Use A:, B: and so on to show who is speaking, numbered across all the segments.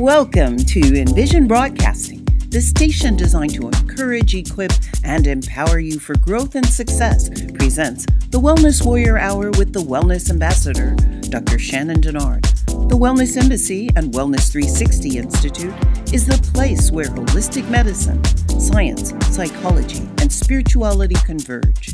A: Welcome to Envision Broadcasting, the station designed to encourage, equip, and empower you for growth and success. Presents the Wellness Warrior Hour with the Wellness Ambassador, Dr. Shannon Denard. The Wellness Embassy and Wellness 360 Institute is the place where holistic medicine, science, psychology, and spirituality converge.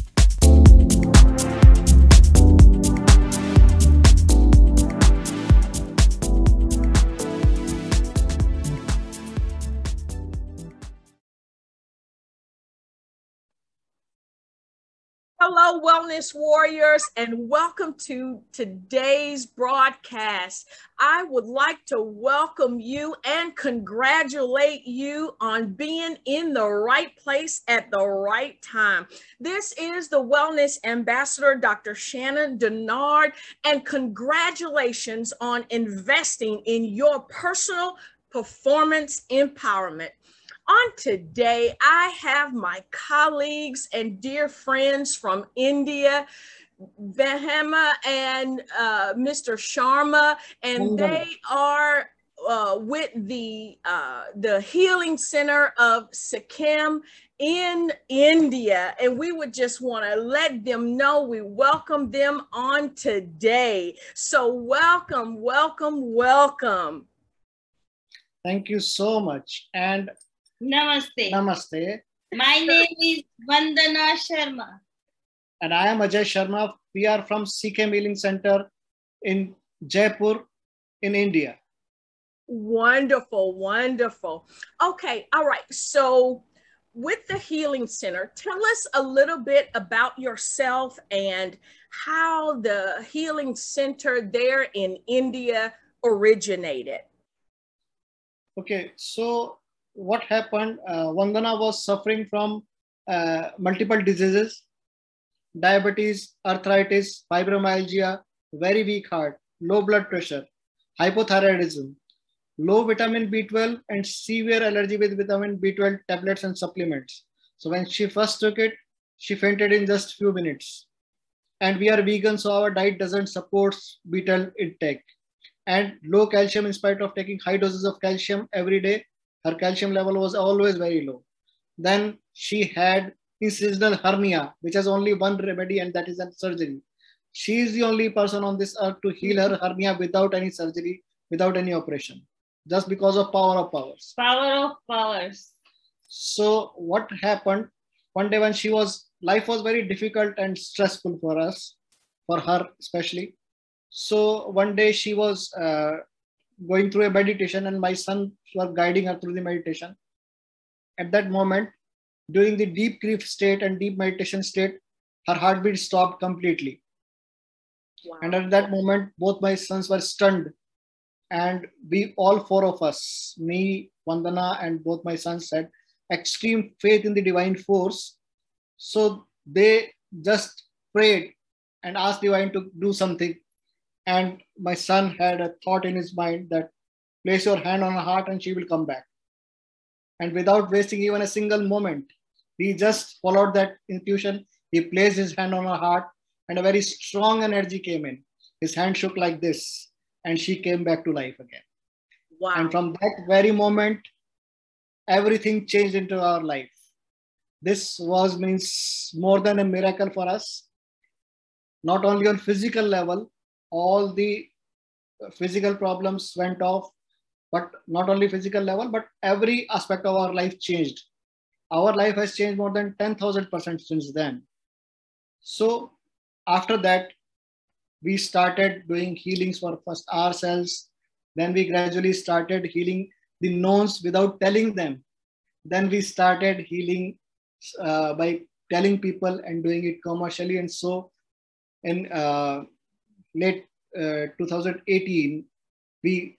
B: Hello, Wellness Warriors, and welcome to today's broadcast. I would like to welcome you and congratulate you on being in the right place at the right time. This is the Wellness Ambassador, Dr. Shannon Denard, and congratulations on investing in your personal performance empowerment. On today, I have my colleagues and dear friends from India, Vahema and uh, Mr. Sharma, and they are uh, with the uh, the Healing Center of Sikkim in India, and we would just want to let them know we welcome them on today. So welcome, welcome, welcome.
C: Thank you so much, and
D: Namaste.
C: Namaste.
D: My name is Vandana Sharma.
C: And I am Ajay Sharma. We are from CK Healing Center in Jaipur, in India.
B: Wonderful, wonderful. Okay, all right. So, with the Healing Center, tell us a little bit about yourself and how the Healing Center there in India originated.
C: Okay, so what happened, uh, Vandana was suffering from uh, multiple diseases, diabetes, arthritis, fibromyalgia, very weak heart, low blood pressure, hypothyroidism, low vitamin B12 and severe allergy with vitamin B12 tablets and supplements. So when she first took it, she fainted in just few minutes. And we are vegan, so our diet doesn't support B12 intake. And low calcium in spite of taking high doses of calcium every day, her calcium level was always very low. Then she had incisional hernia, which has only one remedy, and that is a surgery. She is the only person on this earth to heal her hernia without any surgery, without any operation, just because of power of powers.
D: Power of powers.
C: So what happened one day when she was life was very difficult and stressful for us, for her especially. So one day she was uh, going through a meditation and my son was guiding her through the meditation. At that moment, during the deep grief state and deep meditation state, her heartbeat stopped completely. Wow. And at that moment, both my sons were stunned. And we, all four of us, me, Vandana, and both my sons, had extreme faith in the divine force. So they just prayed and asked divine to do something and my son had a thought in his mind that place your hand on her heart and she will come back. And without wasting even a single moment, he just followed that intuition. He placed his hand on her heart and a very strong energy came in. His hand shook like this and she came back to life again. Wow. And from that very moment, everything changed into our life. This was means more than a miracle for us, not only on physical level, all the physical problems went off but not only physical level but every aspect of our life changed. Our life has changed more than 10000% since then. So after that we started doing healings for first ourselves then we gradually started healing the knowns without telling them. Then we started healing uh, by telling people and doing it commercially. And so in uh, late uh, 2018, we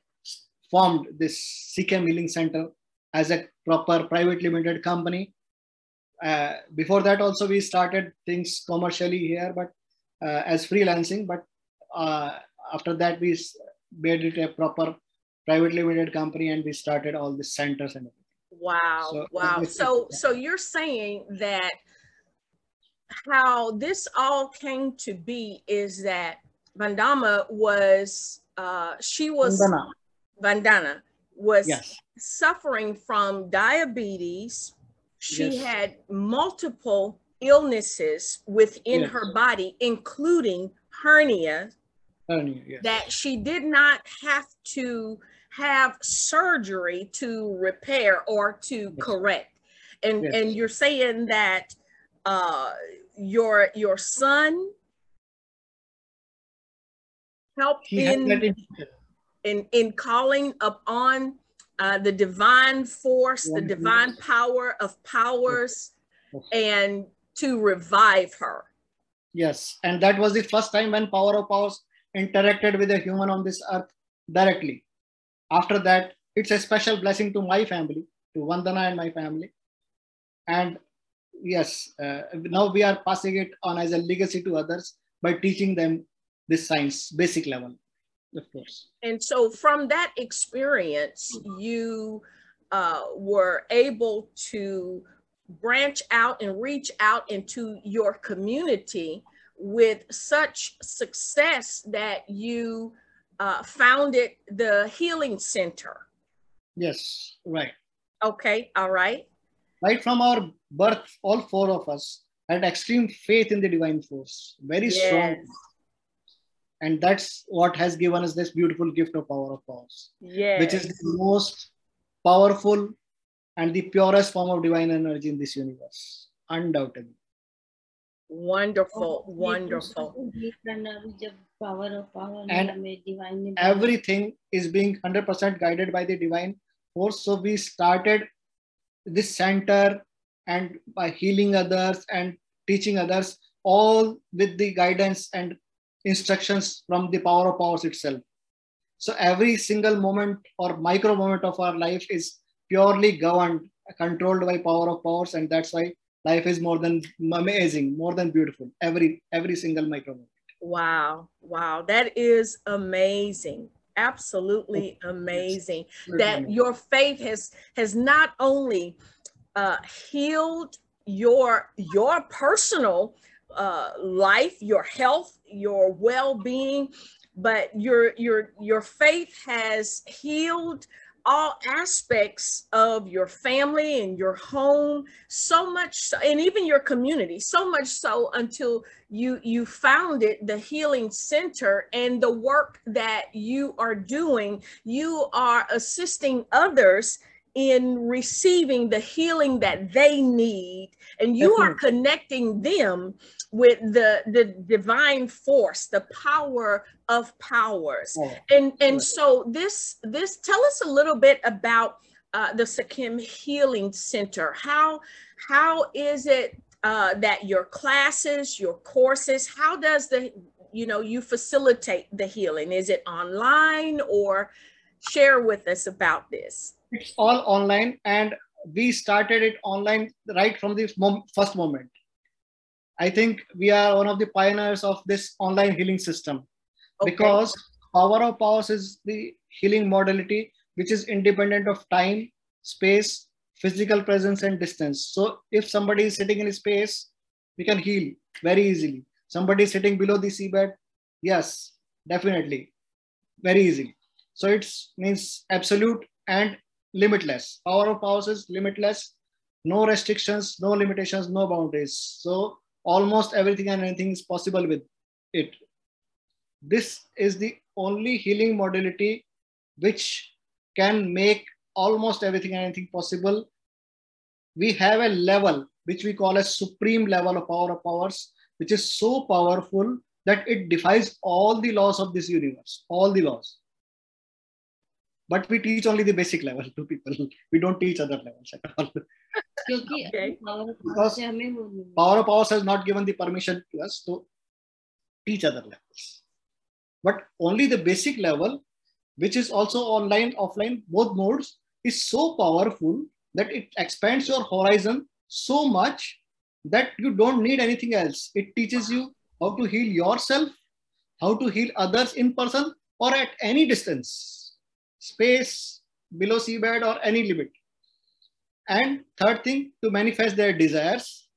C: formed this Sikkim Healing Center as a proper private limited company. Uh, before that, also we started things commercially here, but uh, as freelancing. But uh, after that, we made it a proper private limited company, and we started all the centers and everything.
B: Wow! So, wow! So, so you're saying that how this all came to be is that Vandama was uh, she was
C: Vandana.
B: Vandana was
C: Yes.
B: suffering from diabetes. She
C: Yes.
B: had multiple illnesses within
C: Yes.
B: her body, including hernia,
C: Hernia,
B: that she did not have to have surgery to repair or to correct. And and you're saying that uh your your son helped
C: he had
B: in,
C: in,
B: in in calling upon uh, the divine force, the divine power of powers, and to revive her.
C: yes. And that was the first time when Power of Powers interacted with a human on this earth directly. After that, it's a special blessing to my family, to Vandana and my family. And yes, uh, now we are passing it on as a legacy to others by teaching them this science, basic level, of course.
B: And so, from that experience, you uh, were able to branch out and reach out into your community with such success that you uh, founded the Healing Center.
C: Yes, right.
B: Okay, all right.
C: Right from our birth, all four of us had extreme faith in the divine force, very strong and that's what has given us this beautiful gift of power of powers,
B: yes.
C: which is the most powerful and the purest form of divine energy in this universe. Undoubtedly.
B: Wonderful wonderful.
C: and everything is being 100% guided by the divine force. So we started this center and by healing others and teaching others all with the guidance and instructions from the power of powers itself. So every single moment or micro moment of our life is purely governed, controlled by power of powers, and that's why life is more than amazing, more than beautiful. Every every single micro moment.
B: Wow, wow, that is amazing. Absolutely amazing. that your faith has has not only uh, healed your your personal uh, life, your health, your well-being, but your your your faith has healed all aspects of your family and your home so much so, and even your community so much so until you you founded the healing center and the work that you are doing. You are assisting others in receiving the healing that they need and you are connecting them with the the divine force the power of powers and and so this this tell us a little bit about uh, the Sakim Healing Center. How how is it uh, that your classes, your courses, how does the you know you facilitate the healing? Is it online or share with us about this?
C: It's all online and we started it online right from the mom- first moment. I think we are one of the pioneers of this online healing system
B: Okay.
C: because power of powers is the healing modality which is independent of time space physical presence and distance. So if somebody is sitting in space we can heal very easily. Somebody is sitting below the seabed yes definitely very easily. So it means absolute and limitless. Power of powers is limitless. No restrictions no limitations no boundaries. So almost everything and anything is possible with it. This is the only healing modality which can make almost everything and anything possible. We have a level which we call a supreme level of power of powers which is so powerful that it defies all the laws of this universe all the laws but we teach only the basic level to people. We don't teach other levels at all.
B: okay.
C: because power of powers has not given the permission to us to teach other levels. But only the basic level which is also online offline both modes is so powerful that it expands your horizon so much that you don't need anything else. It teaches you how to heal yourself how to heal others in person or at any distance space, below seabed, or any limit. And third thing, to manifest their desires.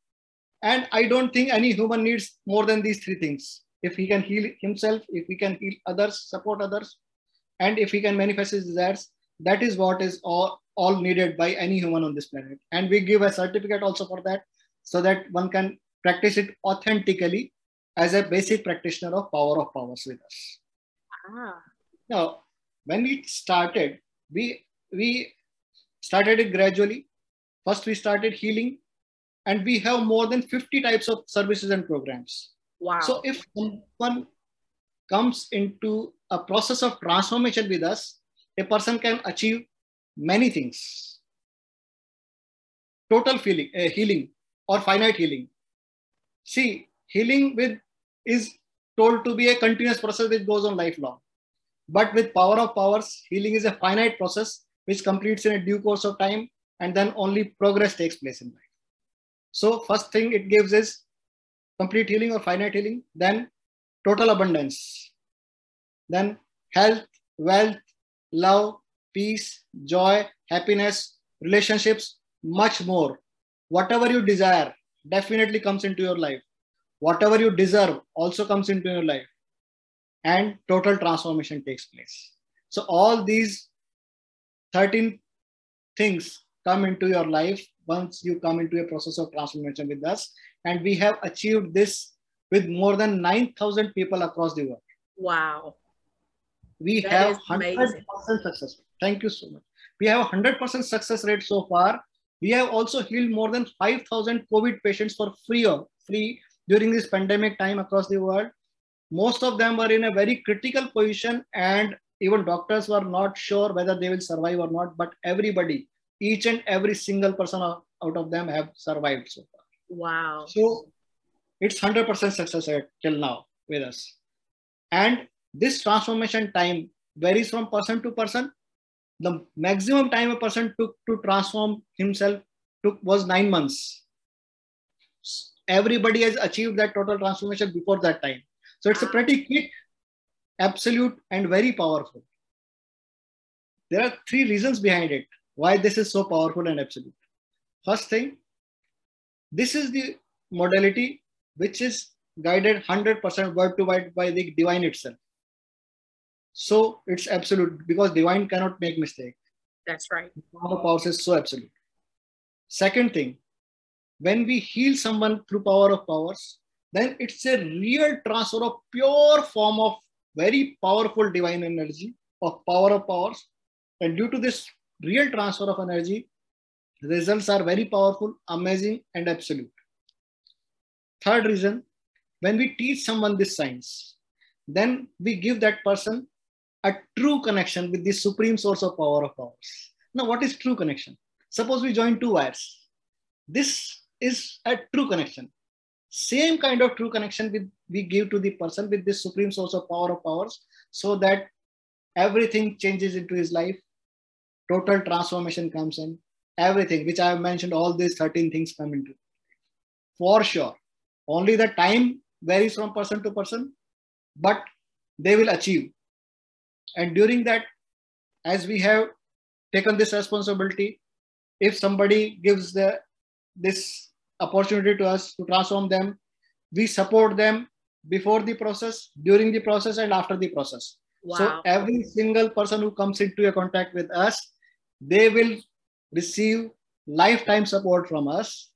C: And I don't think any human needs more than these three things. If he can heal himself, if he can heal others, support others, and if he can manifest his desires, that is what is all, all needed by any human on this planet. And we give a certificate also for that so that one can practice it authentically as a basic practitioner of power of powers with us.
B: Ah.
C: Now, when we started, we we started it gradually. First, we started healing, and we have more than 50 types of services and programs.
B: Wow.
C: So if someone comes into a process of transformation with us, a person can achieve many things. Total feeling, uh, healing or finite healing. See, healing with is told to be a continuous process which goes on lifelong. But with power of powers, healing is a finite process which completes in a due course of time and then only progress takes place in life. So first thing it gives is complete healing or finite healing, then total abundance, then health, wealth, love, peace, joy, happiness, relationships, much more. Whatever you desire definitely comes into your life. Whatever you deserve also comes into your life. And total transformation takes place. So, all these 13 things come into your life once you come into a process of transformation with us. And we have achieved this with more than 9,000 people across the world.
B: Wow.
C: We
B: That
C: have 100%
B: amazing.
C: success. Thank you so much. We have 100% success rate so far. We have also healed more than 5,000 COVID patients for free, or free during this pandemic time across the world. Most of them were in a very critical position, and even doctors were not sure whether they will survive or not. But everybody, each and every single person out of them have survived so far.
B: Wow.
C: So it's 100% success rate till now with us. And this transformation time varies from person to person. The maximum time a person took to transform himself took was nine months. Everybody has achieved that total transformation before that time. So it's a pretty quick, absolute, and very powerful. There are three reasons behind it why this is so powerful and absolute. First thing, this is the modality which is guided 100% word to word by the divine itself. So it's absolute because divine cannot make mistake.
B: That's right.
C: Power of powers is so absolute. Second thing, when we heal someone through power of powers, then it's a real transfer of pure form of very powerful divine energy of power of powers. And due to this real transfer of energy, results are very powerful, amazing, and absolute. Third reason, when we teach someone this science, then we give that person a true connection with the supreme source of power of powers. Now, what is true connection? Suppose we join two wires. This is a true connection. Same kind of true connection with we give to the person with this supreme source of power of powers, so that everything changes into his life. Total transformation comes in. Everything which I have mentioned, all these 13 things come into. For sure. Only the time varies from person to person, but they will achieve and during that as we have taken this responsibility if somebody gives the this opportunity to us to transform them we support them before the process during the process and after the process
B: Wow.
C: so every single person who comes into a contact with us they will receive lifetime support from us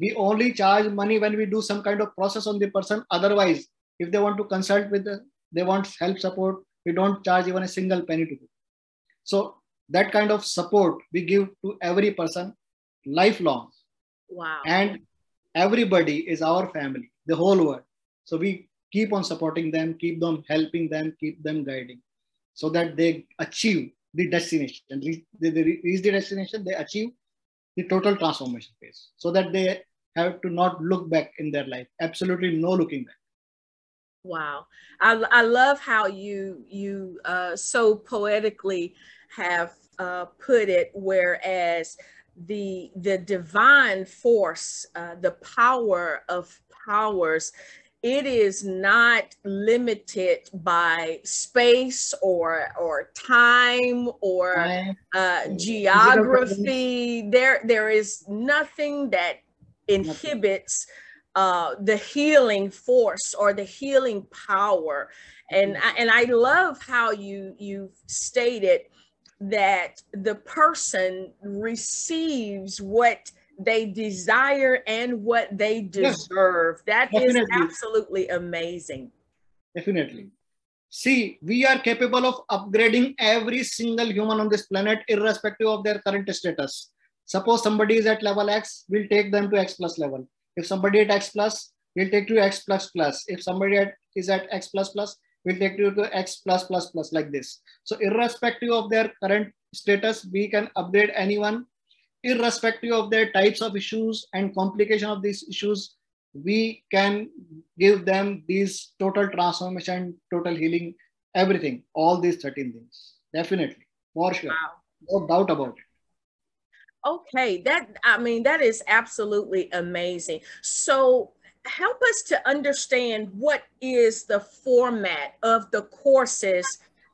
C: we only charge money when we do some kind of process on the person otherwise if they want to consult with the, they want help support we don't charge even a single penny to do. So that kind of support we give to every person lifelong.
B: Wow.
C: And everybody is our family, the whole world. So we keep on supporting them, keep them helping them, keep them guiding so that they achieve the destination. Reach, they, they reach the destination, they achieve the total transformation phase so that they have to not look back in their life. Absolutely no looking back.
B: Wow. I, I love how you you uh, so poetically have uh, put it, whereas the the divine force, uh, the power of powers, it is not limited by space or or time or uh, geography. There there is nothing that inhibits uh, the healing force or the healing power. And I, and I love how you you stated that the person receives what they desire and what they
C: Yes.
B: deserve. That is
C: Definitely.
B: absolutely amazing.
C: Definitely. See, we are capable of upgrading every single human on this planet, irrespective of their current status. Suppose somebody is at level X, we'll take them to X plus level. If somebody at X plus, we'll take to X plus plus. If somebody at, is at X plus plus, we'll take you to X plus plus plus like this. So irrespective of their current status, we can upgrade anyone, irrespective of their types of issues and complication of these issues we can give them these total transformation, total healing, everything, all these 13 things. Definitely, for sure.
B: Wow.
C: No doubt about it.
B: Okay, that I mean that is absolutely amazing. So help us to understand what is the format of the courses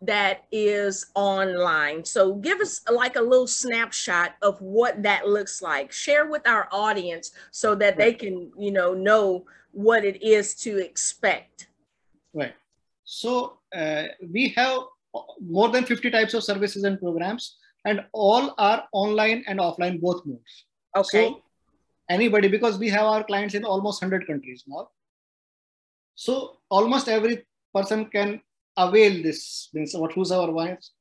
B: that is online. So give us like a little snapshot of what that looks like. Share with our audience so that they can, you know, know what it is to expect.
C: Right. So uh, we have more than 50 types of services and programs, and all are online and offline, both modes.
B: Okay.
C: So anybody, because we have our clients in almost 100 countries now. So almost every person can avail this. Means what who's our wives?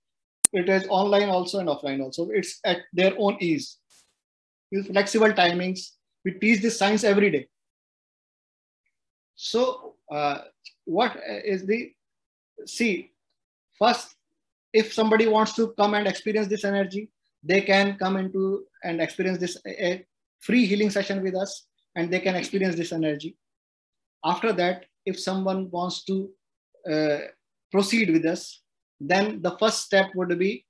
C: It is online also and offline also. It's at their own ease. With flexible timings. We teach this science every day. So uh, what is the see first if somebody wants to come and experience this energy they can come into and experience this a free healing session with us and they can experience this energy after that if someone wants to uh, proceed with us then the first step would be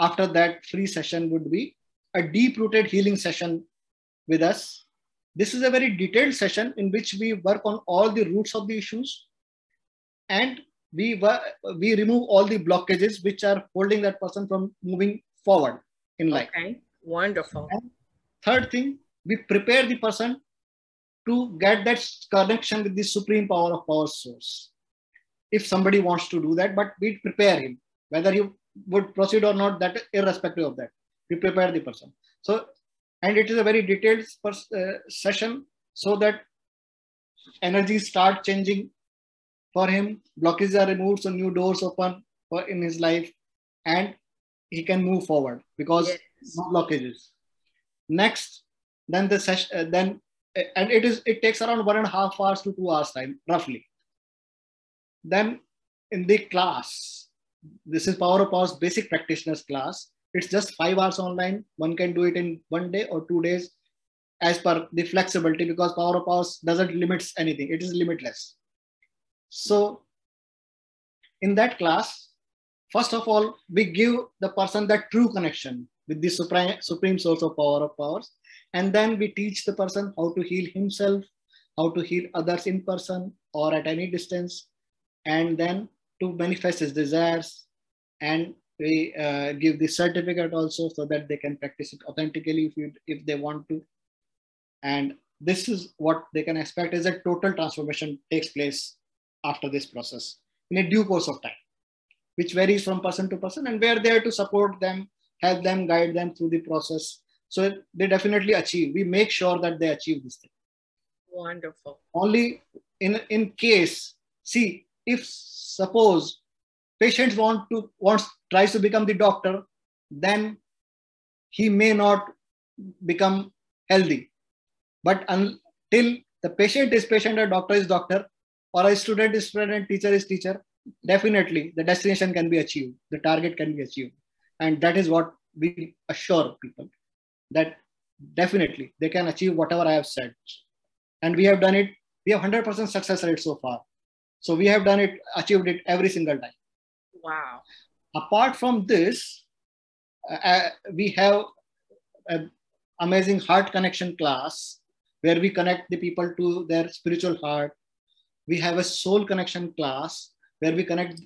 C: after that free session would be a deep rooted healing session with us this is a very detailed session in which we work on all the roots of the issues and we, we remove all the blockages which are holding that person from moving forward in life.
B: Okay. Wonderful.
C: Third thing, we prepare the person to get that connection with the supreme power of power source. If somebody wants to do that, but we prepare him, whether he would proceed or not, that irrespective of that, we prepare the person. So, and it is a very detailed uh, session so that energies start changing for him. Blockages are removed, so new doors open for in his life, and he can move forward because
B: Yes.
C: no blockages. Next, then the session, uh, then uh, and it is it takes around one and a half hours to two hours time roughly. Then in the class, this is Power of Powers basic practitioners class. It's just five hours online. One can do it in one day or two days as per the flexibility because Power of Powers doesn't limits anything. It is limitless. So in that class, first of all, we give the person that true connection with the supreme, supreme source of power of powers. And then we teach the person how to heal himself, how to heal others in person or at any distance, and then to manifest his desires. And we uh, give the certificate also so that they can practice it authentically if, you, if they want to. And this is what they can expect is a total transformation takes place after this process in a due course of time, which varies from person to person. And we're there to support them, help them, guide them through the process. So they definitely achieve. We make sure that they achieve this thing.
B: Wonderful.
C: Only in, in case, see, if suppose patient want to wants tries to become the doctor, then he may not become healthy. But until the patient is patient, a doctor is doctor, or a student is student, and teacher is teacher, definitely the destination can be achieved, the target can be achieved. And that is what we assure people that definitely they can achieve whatever I have said. And we have done it, we have 100% success rate so far. So we have done it, achieved it every single time.
B: Wow.
C: Apart from this, uh, we have an amazing heart connection class where we connect the people to their spiritual heart. We have a soul connection class where we connect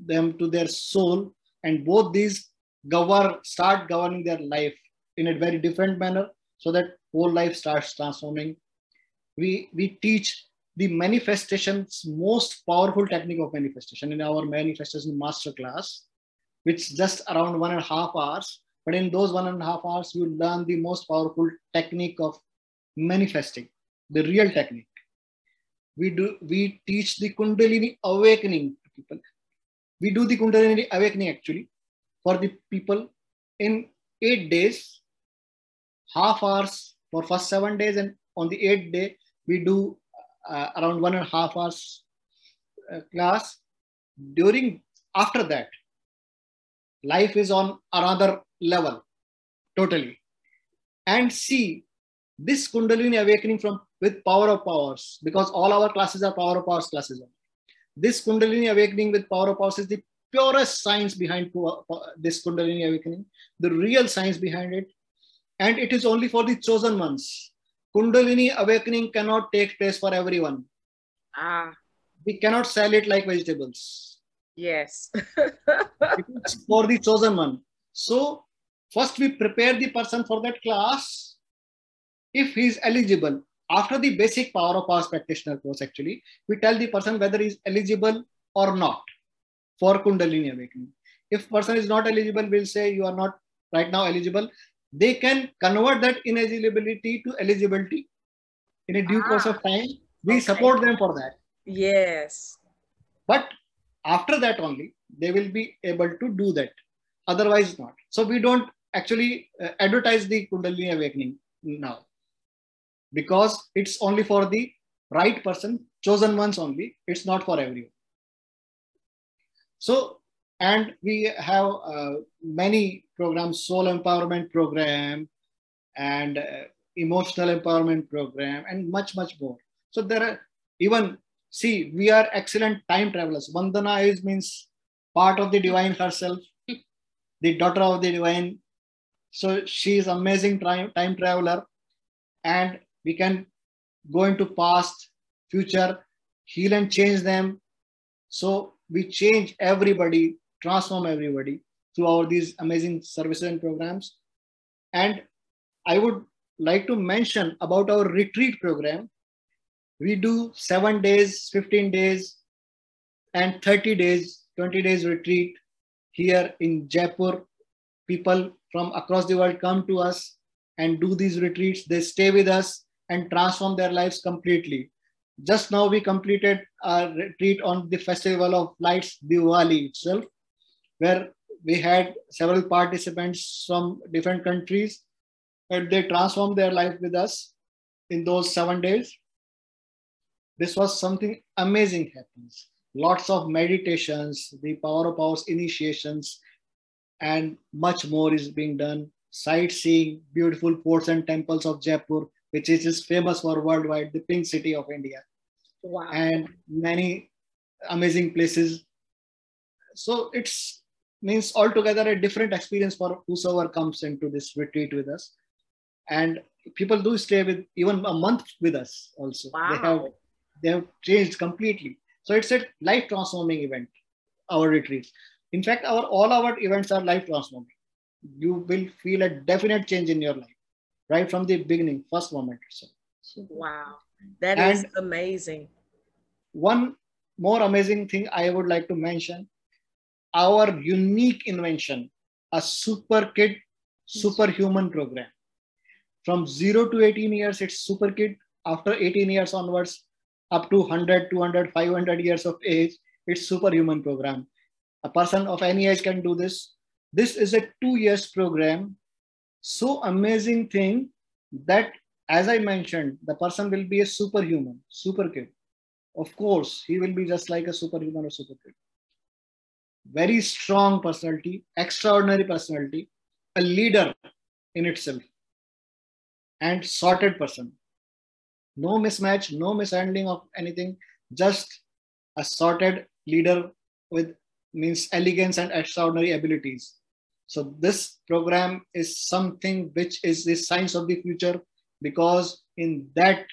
C: them to their soul, and both these govern start governing their life in a very different manner, so that whole life starts transforming. We we teach the manifestation's most powerful technique of manifestation in our manifestation master class, which just around one and a half hours. But in those one and a half hours, you learn the most powerful technique of manifesting, the real technique. We do we teach the Kundalini awakening to people. We do the Kundalini awakening actually for the people in eight days, half hours for first seven days, and on the eighth day we do uh, around one and a half hours uh, class. During after that, life is on another level totally. And see this kundalini awakening from with power of powers because all our classes are power of powers classes. This kundalini awakening with power of powers is the purest science behind this kundalini awakening the real science behind it and it is only for the chosen ones kundalini awakening cannot take place for everyone
B: ah
C: we cannot sell it like vegetables
B: Yes.
C: for the chosen one. So first we prepare the person for that class if he is eligible. After the basic power of powers practitioner course, actually, we tell the person whether he is eligible or not for Kundalini awakening. If person is not eligible, we'll say you are not right now eligible. They can convert that ineligibility to eligibility in a due ah, course of time. We okay. support them for that.
B: Yes.
C: But after that only they will be able to do that otherwise not so we don't actually uh, advertise the kundalini awakening now because it's only for the right person chosen ones only it's not for everyone so and we have uh, many programs soul empowerment program and uh, emotional empowerment program and much much more so there are even See, we are excellent time travelers. Vandana is means part of the divine herself, the daughter of the divine. So she is amazing time, time traveler. And we can go into past, future, heal and change them. So we change everybody, transform everybody through our these amazing services and programs. And I would like to mention about our retreat program we do seven days, 15 days, and 30 days, 20 days retreat here in Jaipur. People from across the world come to us and do these retreats. They stay with us and transform their lives completely. Just now, we completed our retreat on the Festival of Lights, Diwali itself, where we had several participants from different countries and they transformed their life with us in those seven days this was something amazing happens. Lots of meditations, the power of powers initiations, and much more is being done. Sightseeing, beautiful forts and temples of Jaipur, which is famous for worldwide, the pink city of India.
B: Wow.
C: And many amazing places. So it's means altogether a different experience for whosoever comes into this retreat with us. And people do stay with even a month with us also.
B: Wow.
C: They have they have changed completely. So it's a life transforming event, our retreats. In fact, our all our events are life transforming. You will feel a definite change in your life right from the beginning, first moment itself.
B: Wow, that and is amazing.
C: One more amazing thing I would like to mention our unique invention, a super kid, superhuman program. From zero to 18 years, it's super kid. After 18 years onwards, up to 100, 200, 500 years of age. It's superhuman program. A person of any age can do this. This is a two years program. So amazing thing that, as I mentioned, the person will be a superhuman, super kid. Of course, he will be just like a superhuman or super kid. Very strong personality, extraordinary personality, a leader in itself, and sorted person no mismatch, no mishandling of anything, just a sorted leader with means elegance and extraordinary abilities. So this program is something which is the science of the future because in that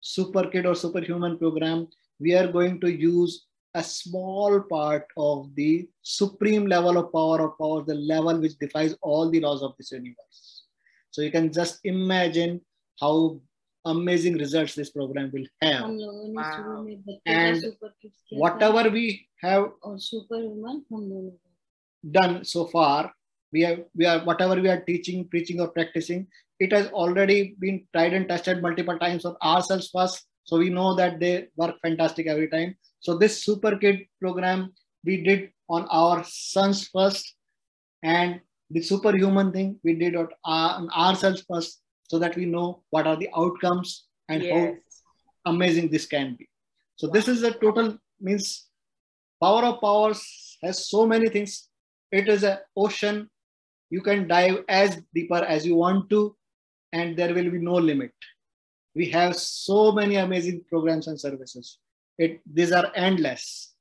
C: super kid or superhuman program, we are going to use a small part of the supreme level of power of power, the level which defies all the laws of this universe. So you can just imagine how amazing results this program will have. And whatever we have.
D: Or
C: done so far, we have we are whatever we are teaching, preaching, or practicing, it has already been tried and tested multiple times on ourselves first. So we know that they work fantastic every time. So this Super Kid program we did on our sons first, and the superhuman thing we did on, on ourselves first, so that we know what are the outcomes and
B: Yes.
C: how amazing this can be. So this is a total means power of powers has so many things. It is an ocean. You can dive as deeper as you want to, and there will be no limit. We have so many amazing programs and services. It these are endless,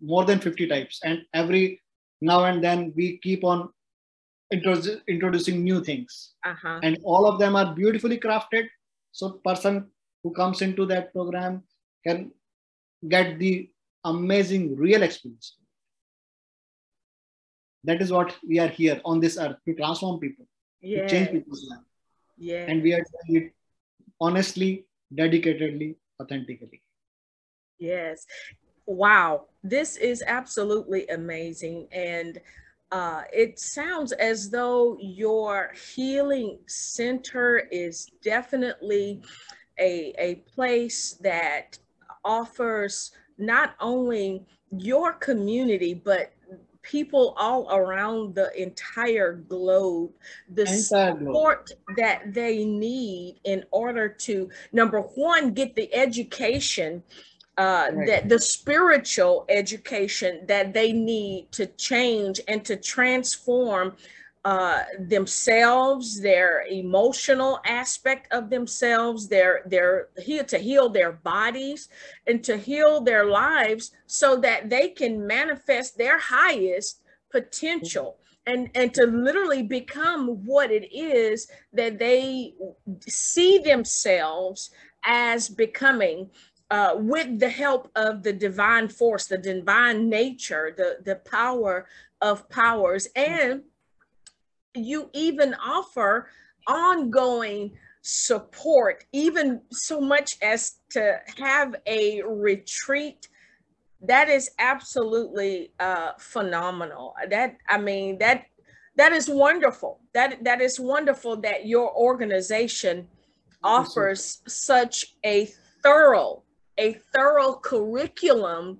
C: more than 50 types, and every now and then we keep on introdu- introducing new things.
B: Uh-huh.
C: and all of them are beautifully crafted. So person who comes into that program can get the amazing real experience. That is what we are here on this earth to transform people to change people's life.
B: Yeah.
C: and we are doing it honestly dedicatedly authentically
B: Yes. Wow. This is absolutely amazing. And uh, it sounds as though your healing center is definitely a, a place that offers not only your community, but people all around the entire globe the support that they need in order to number one get the education uh,
C: Right.
B: that the spiritual education that they need to change and to transform uh, themselves, their emotional aspect of themselves, their their heal to heal their bodies and to heal their lives so that they can manifest their highest potential and and to literally become what it is that they see themselves as becoming uh, with the help of the divine force, the divine nature, the, the power of powers. And you even offer ongoing support, even so much as to have a retreat. That is absolutely uh, phenomenal. That I mean that that is wonderful. That that is wonderful that your organization offers such a thorough a thorough curriculum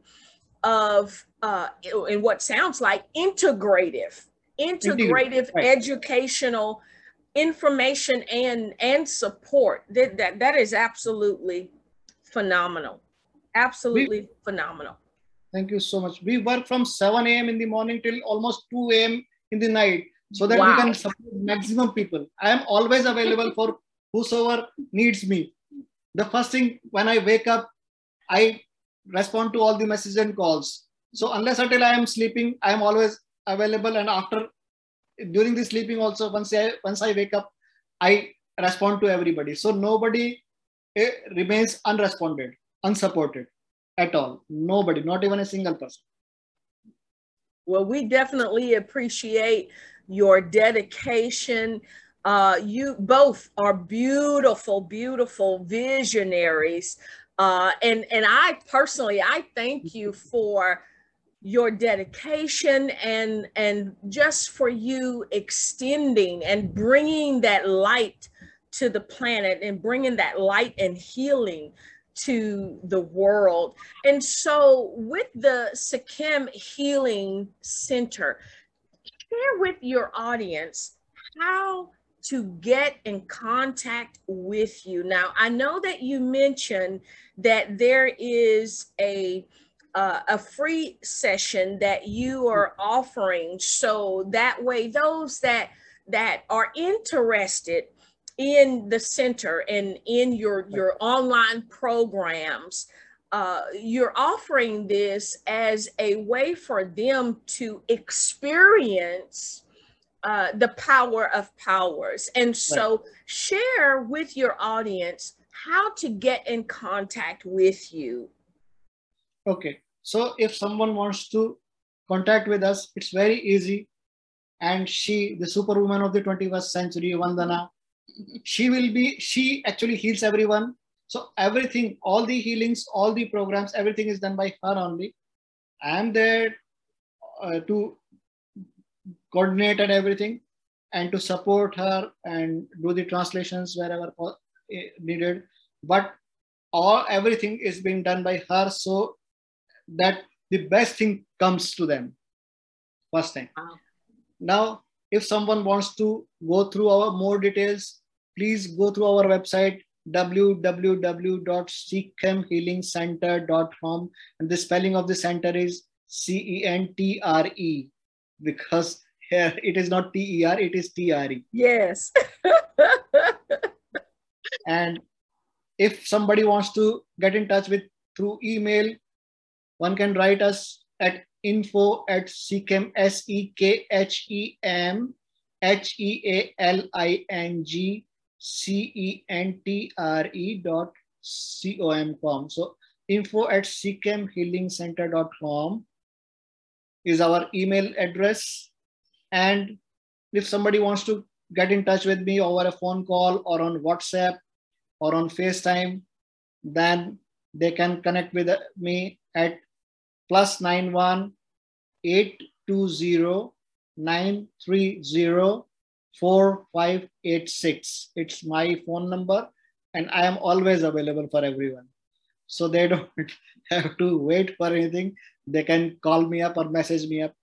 B: of uh, in what sounds like integrative integrative
C: right.
B: educational information and and support that that, that is absolutely phenomenal absolutely phenomenal
C: Thank you so much. We work from 7 a.m. in the morning till almost 2 a.m. in the night so that we can support maximum people. I am always available for whosoever needs me. The first thing when I wake up, I respond to all the messages and calls. So unless until I am sleeping, I am always available. And after during the sleeping also, once I once I wake up, I respond to everybody. So nobody eh, remains unresponded, unsupported at all. Nobody, not even a single person.
B: Well, we definitely appreciate your dedication. Uh, you both are beautiful, beautiful visionaries. Uh, and, and I personally, I thank you for your dedication and, and just for you extending and bringing that light to the planet and bringing that light and healing to the world. And so, with the Sikkim Healing Center, share with your audience how to get in contact with you. Now, I know that you mentioned that there is a uh, a free session that you are offering, so that way those that that are interested in the center and in your your online programs uh, you're offering this as a way for them to experience uh, the power of powers and so share with your audience how to get in contact with you
C: Okay. So if someone wants to contact with us, it's very easy. And she, the superwoman of the 21st century, Vandana, she will be, she actually heals everyone. So everything, all the healings, all the programs, everything is done by her only. I am there uh, to coordinate and everything and to support her and do the translations wherever eh, needed. But all everything is being done by her so that the best thing comes to them. First thing. Wow. Now, if someone wants to go through our more details, please go through our website www.sekhemhealingcentre.com and the spelling of the center is c-e-n-t-r-e because here it is not t-e-r it is t-r-e
B: yes
C: and if somebody wants to get in touch with through email one can write us at info at sekhem s-e-k-h-e-m h-e-a-l-i-n-g C-E-N-T-R-E dot C-O-M-com. So info at sekhemhealingcentre.com is our email address. And if somebody wants to get in touch with me over a phone call or on WhatsApp or on FaceTime, then they can connect with me at plus nine one eight two zero nine three zero 4586. It's my phone number, and I am always available for everyone. So they don't have to wait for anything. They can call me up or message me up.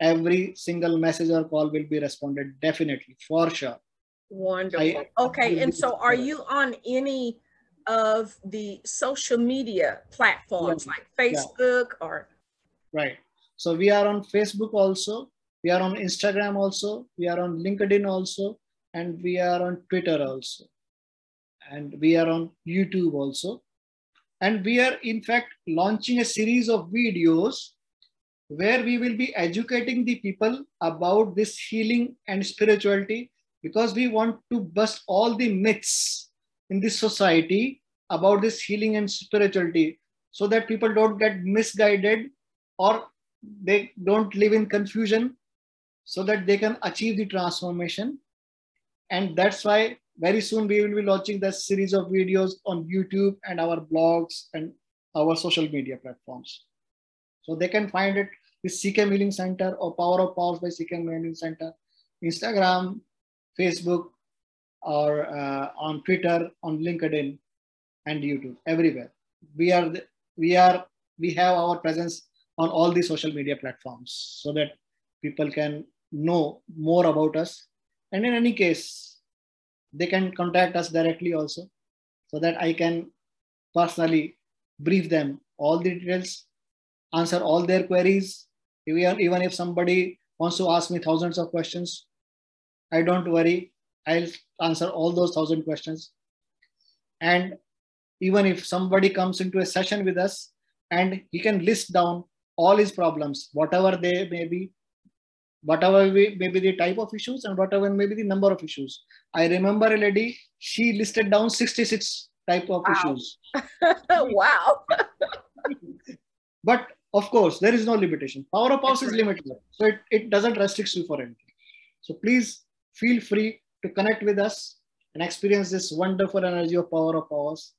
C: Every single message or call will be responded definitely for sure.
B: Wonderful. I, okay, and so are you on any of the social media platforms like Facebook yeah. or?
C: Right. So we are on Facebook also we are on Instagram also, we are on LinkedIn also, and we are on Twitter also. And we are on YouTube also. And we are, in fact, launching a series of videos where we will be educating the people about this healing and spirituality because we want to bust all the myths in this society about this healing and spirituality so that people don't get misguided or they don't live in confusion so that they can achieve the transformation. And that's why very soon we will be launching the series of videos on YouTube and our blogs and our social media platforms. So they can find it with Sekhem Healing Center or Power of Powers by Sekhem Healing Center, Instagram, Facebook, or uh, on Twitter, on LinkedIn, and YouTube, everywhere. We are we are we have our presence on all the social media platforms so that people can know more about us. And in any case, they can contact us directly also so that I can personally brief them all the details, answer all their queries. Even, even if somebody wants to ask me thousands of questions, I don't worry. I'll answer all those thousand questions. And even if somebody comes into a session with us and he can list down all his problems, whatever they may be, whatever may be the type of issues and whatever may be the number of issues. I remember a lady, she listed down 66 type of
B: wow.
C: issues.
B: wow.
C: but of course, there is no limitation. Power of powers is limited. So it, it doesn't restrict you for anything. So please feel free to connect with us and experience this wonderful energy of power of powers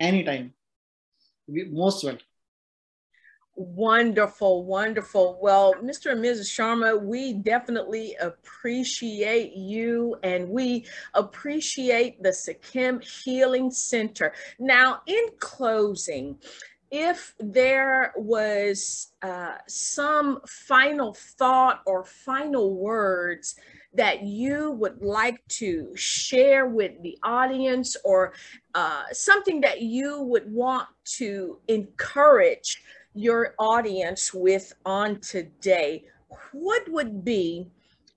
C: anytime. We, most welcome.
B: Wonderful, wonderful. Well, Mr. and Mrs. Sharma, we definitely appreciate you and we appreciate the Sekhem Healing Center. Now, in closing, if there was uh, some final thought or final words that you would like to share with the audience or uh, something that you would want to encourage your audience with on today, what would be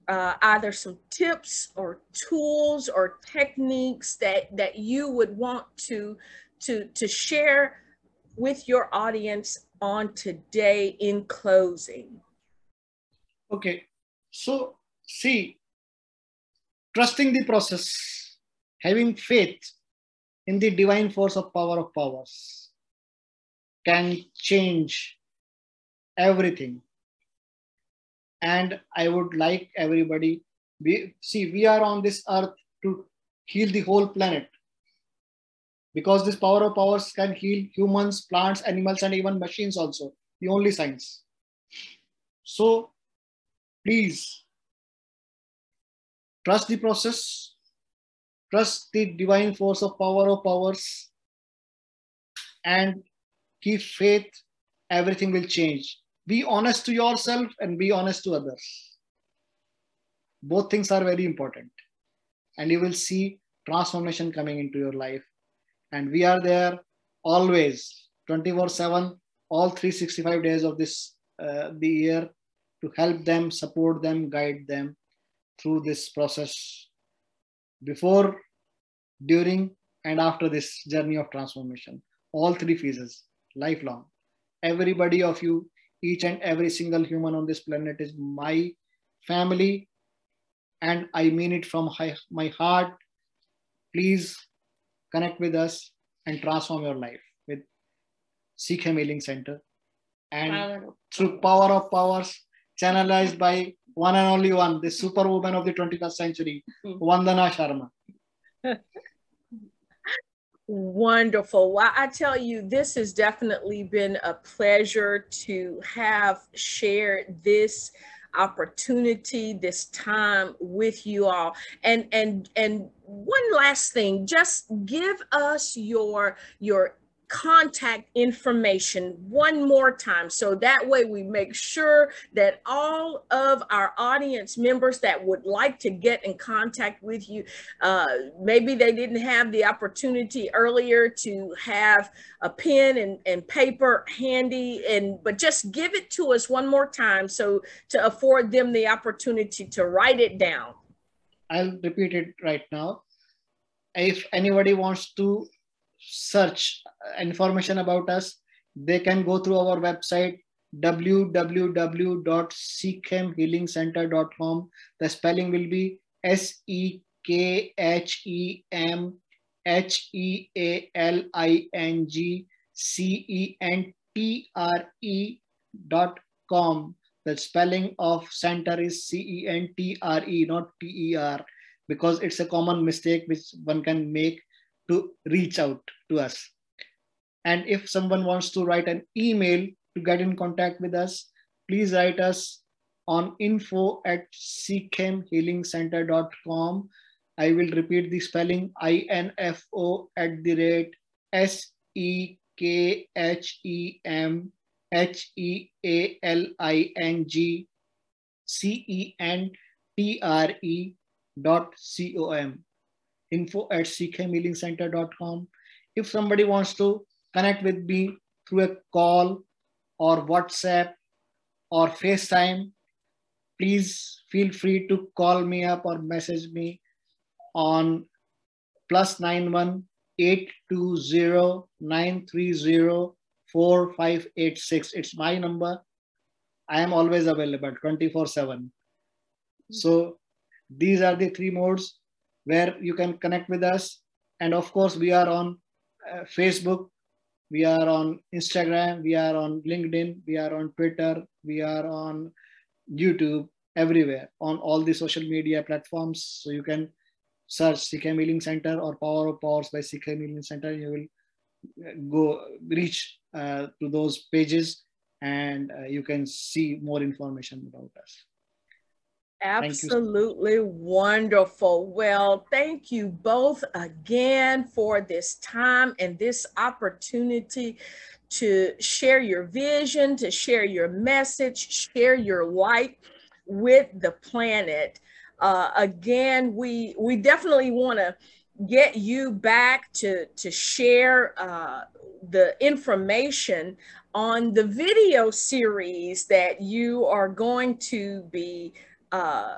B: uh, either some tips or tools or techniques that that you would want to to to share with your audience on today in closing
C: okay so see trusting the process having faith in the divine force of power of powers can change everything. And I would like everybody, we see, we are on this earth to heal the whole planet. Because this power of powers can heal humans, plants, animals, and even machines also, the only science. So please trust the process, trust the divine force of power of powers, and keep faith, everything will change. Be honest to yourself and be honest to others. Both things are very important. And you will see transformation coming into your life. And we are there always, 24 7, all 365 days of this uh, the year to help them, support them, guide them through this process before, during, and after this journey of transformation. All three phases, lifelong. Everybody of you, each and every single human on this planet is my family, and I mean it from my heart. Please connect with us and transform your life with Sekhem Healing Center. And power through power of powers, channelized by one and only one, the superwoman of the 21st century, hmm. Vandana Sharma.
B: Wonderful. Well, I tell you, this has definitely been a pleasure to have shared this opportunity this time with you all. And and and one last thing just give us your your contact information one more time. So that way we make sure that all of our audience members that would like to get in contact with you uh, maybe they didn't have the opportunity earlier to have a pen and, and paper handy and but just give it to us one more time. So to afford them the opportunity to write it down.
C: I'll repeat it right now. If anybody wants to search information about us, they can go through our website www.sekhemhealingcentre.com. The spelling will be S E K H E M H E A L I N G C E N T R E dot com. The spelling of center is C E N T R E, not T E R, because it's a common mistake which one can make to reach out to us. And if someone wants to write an email to get in contact with us, please write us on info at sekhemhealingcentre.com. I will repeat the spelling info at the rate S E K H E M H E A L I N G C E N T R E dot C O M info at sekhemhealingcentre.com. If somebody wants to connect with me through a call or WhatsApp or FaceTime, please feel free to call me up or message me on plus nine one eight two zero nine three zero four five eight six. It's my number. I am always available 24 7. So these are the three modes where you can connect with us. And of course, we are on uh, Facebook, we are on Instagram, we are on LinkedIn, we are on Twitter, we are on YouTube, everywhere on all the social media platforms. So you can search Sekhem Healing Center or Power of Powers by Sekhem Healing Center. You will uh, go reach uh, to those pages and uh, you can see more information about us.
B: Absolutely wonderful. Well, thank you both again for this time and this opportunity to share your vision, to share your message, share your light with the planet. Uh, again, we we definitely want to get you back to to share uh, the information on the video series that you are going to be uh,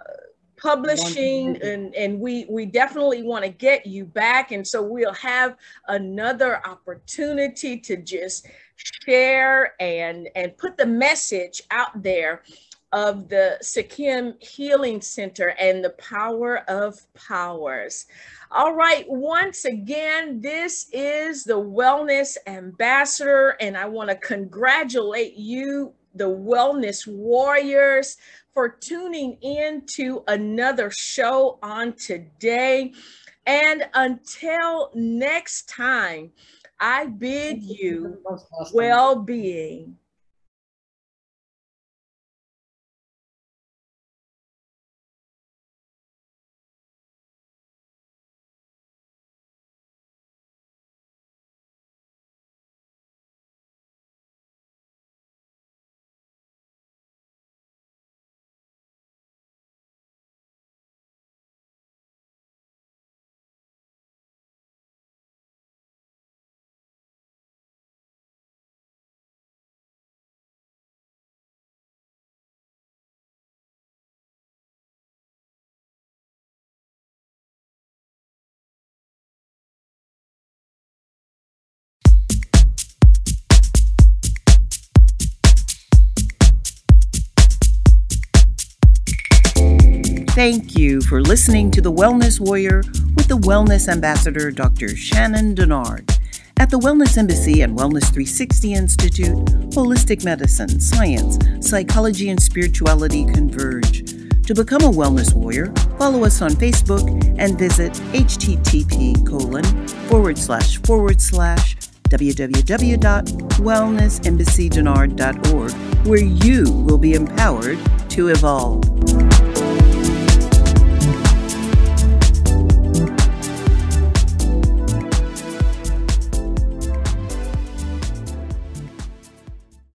B: publishing and and we we definitely want to get you back and so we'll have another opportunity to just share and and put the message out there of the Sekhem Healing Center and the power of powers. All right, once again, this is the Wellness Ambassador, and I want to congratulate you, the Wellness Warriors for tuning in to another show on today. And until next time, I bid you well being.
A: Thank you for listening to The Wellness Warrior with the Wellness Ambassador, Dr. Shannon Denard. At the Wellness Embassy and Wellness 360 Institute, holistic medicine, science, psychology, and spirituality converge. To become a wellness warrior, follow us on Facebook and visit http colon forward slash forward slash www.wellnessembassydenard.org, where you will be empowered to evolve.